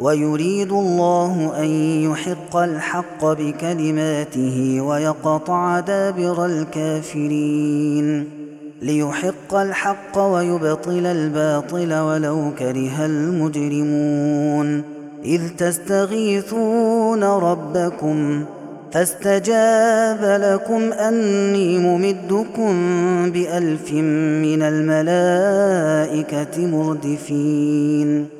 ويريد الله أن يحق الحق بكلماته ويقطع دابر الكافرين ليحق الحق ويبطل الباطل ولو كره المجرمون إذ تستغيثون ربكم فاستجاب لكم أني ممدكم بألف من الملائكة مردفين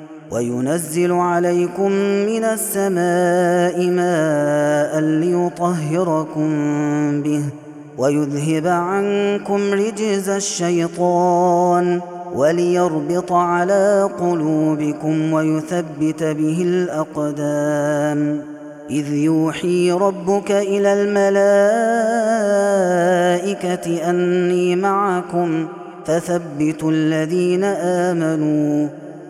وينزل عليكم من السماء ماء ليطهركم به ويذهب عنكم رجز الشيطان وليربط على قلوبكم ويثبت به الأقدام. إذ يوحي ربك إلى الملائكة أني معكم فثبتوا الذين آمنوا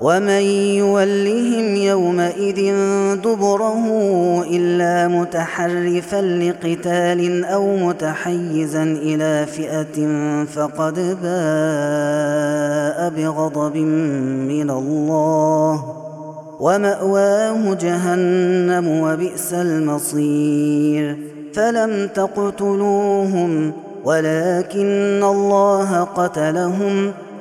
ومن يولهم يومئذ دبره الا متحرفا لقتال أو متحيزا إلى فئه فقد باء بغضب من الله وماواه جهنم وبئس المصير فلم تقتلوهم ولكن الله قتلهم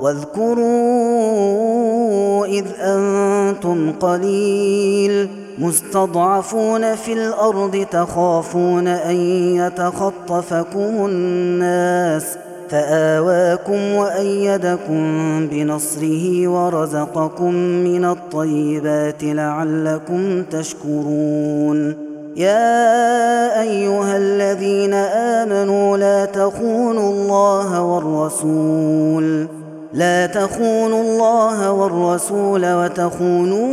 واذكروا إذ أنتم قليل مستضعفون في الأرض تخافون أن يتخطفكم الناس فآواكم وأيدكم بنصره ورزقكم من الطيبات لعلكم تشكرون يا أيها الذين آمنوا لا تخونوا الله والرسول لا تخونوا الله والرسول وتخونوا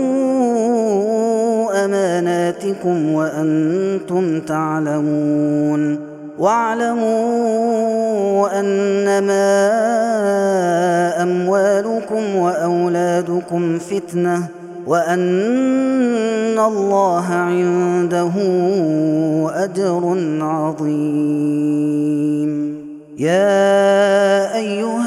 أماناتكم وأنتم تعلمون. واعلموا أنما أموالكم وأولادكم فتنة وأن الله عنده أجر عظيم. يا أيها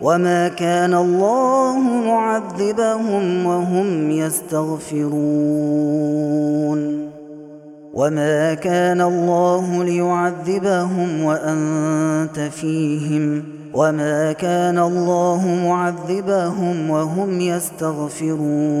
وما كان الله معذبهم وهم يستغفرون وما كان الله ليعذبهم وانت فيهم وما كان الله معذبهم وهم يستغفرون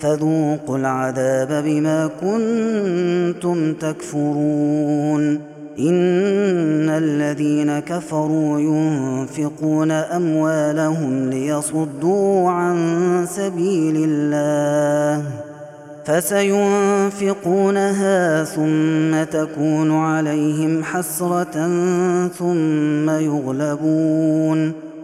فذوقوا العذاب بما كنتم تكفرون. إن الذين كفروا ينفقون أموالهم ليصدوا عن سبيل الله. فسينفقونها ثم تكون عليهم حسرة ثم يغلبون.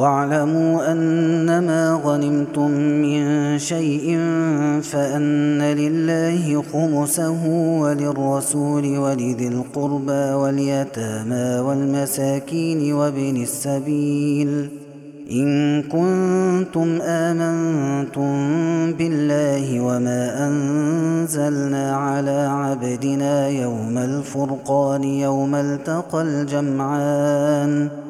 واعلموا أنما غنمتم من شيء فأن لله خمسه وللرسول ولذي القربى واليتامى والمساكين وابن السبيل. إن كنتم آمنتم بالله وما أنزلنا على عبدنا يوم الفرقان يوم التقى الجمعان.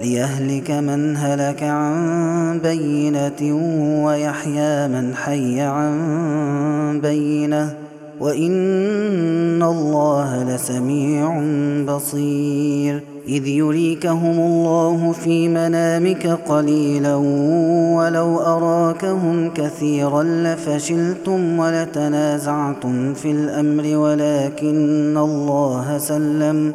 ليهلك من هلك عن بينة ويحيى من حي عن بينة. وإن الله لسميع بصير. إذ يريكهم الله في منامك قليلا ولو أراكهم كثيرا لفشلتم ولتنازعتم في الأمر ولكن الله سلم.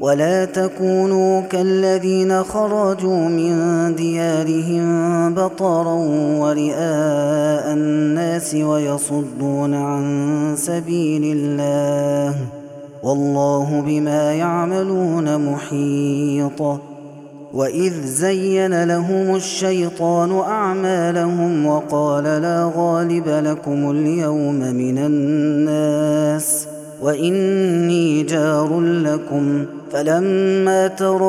ولا تكونوا كالذين خرجوا من ديارهم بطرا ورئاء الناس ويصدون عن سبيل الله والله بما يعملون محيط وإذ زين لهم الشيطان أعمالهم وقال لا غالب لكم اليوم من الناس وإني جار لكم فلما تراءت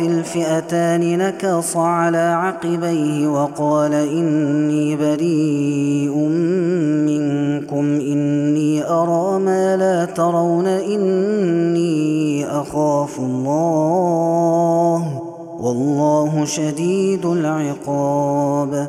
الفئتان نكص على عقبيه وقال إني بريء منكم إني أرى ما لا ترون إني أخاف الله والله شديد العقاب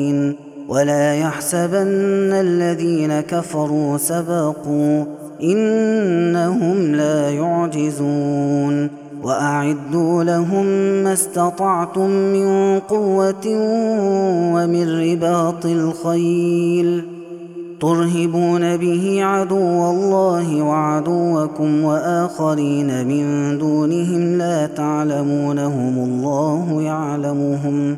ولا يحسبن الذين كفروا سبقوا إنهم لا يعجزون وأعدوا لهم ما استطعتم من قوة ومن رباط الخيل ترهبون به عدو الله وعدوكم وآخرين من دونهم لا تعلمونهم الله يعلمهم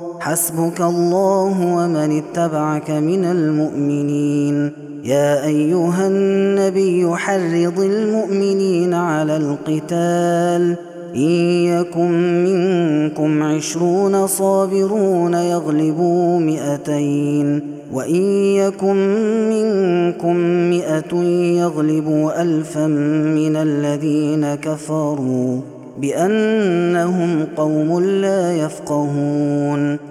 حسبك الله ومن اتبعك من المؤمنين. يا أيها النبي حرض المؤمنين على القتال. إن يكن منكم عشرون صابرون يغلبوا مئتين. وإن يكن منكم مئة يغلبوا الفا من الذين كفروا بأنهم قوم لا يفقهون.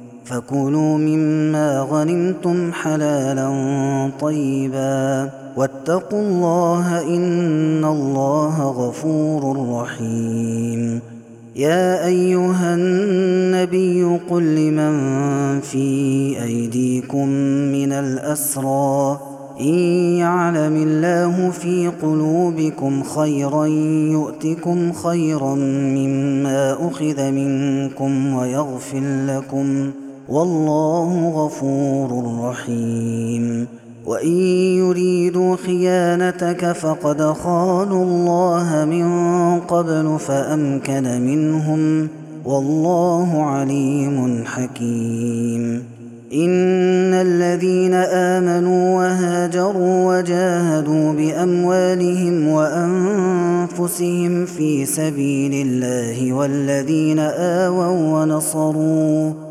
فكلوا مما غنمتم حلالا طيبا واتقوا الله إن الله غفور رحيم. يا أيها النبي قل لمن في أيديكم من الأسرى إن يعلم الله في قلوبكم خيرا يؤتكم خيرا مما أخذ منكم ويغفر لكم والله غفور رحيم. وإن يريدوا خيانتك فقد خانوا الله من قبل فأمكن منهم. والله عليم حكيم. إن الذين آمنوا وهاجروا وجاهدوا بأموالهم وأنفسهم في سبيل الله والذين آووا ونصروا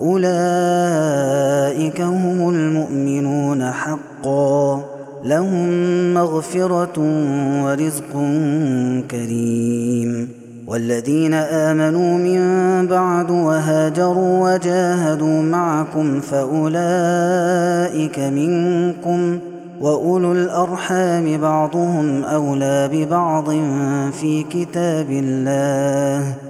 أولئك هم المؤمنون حقا. لهم مغفرة ورزق كريم. والذين آمنوا من بعد وهاجروا وجاهدوا معكم فأولئك منكم. وأولو الأرحام بعضهم أولى ببعض في كتاب الله.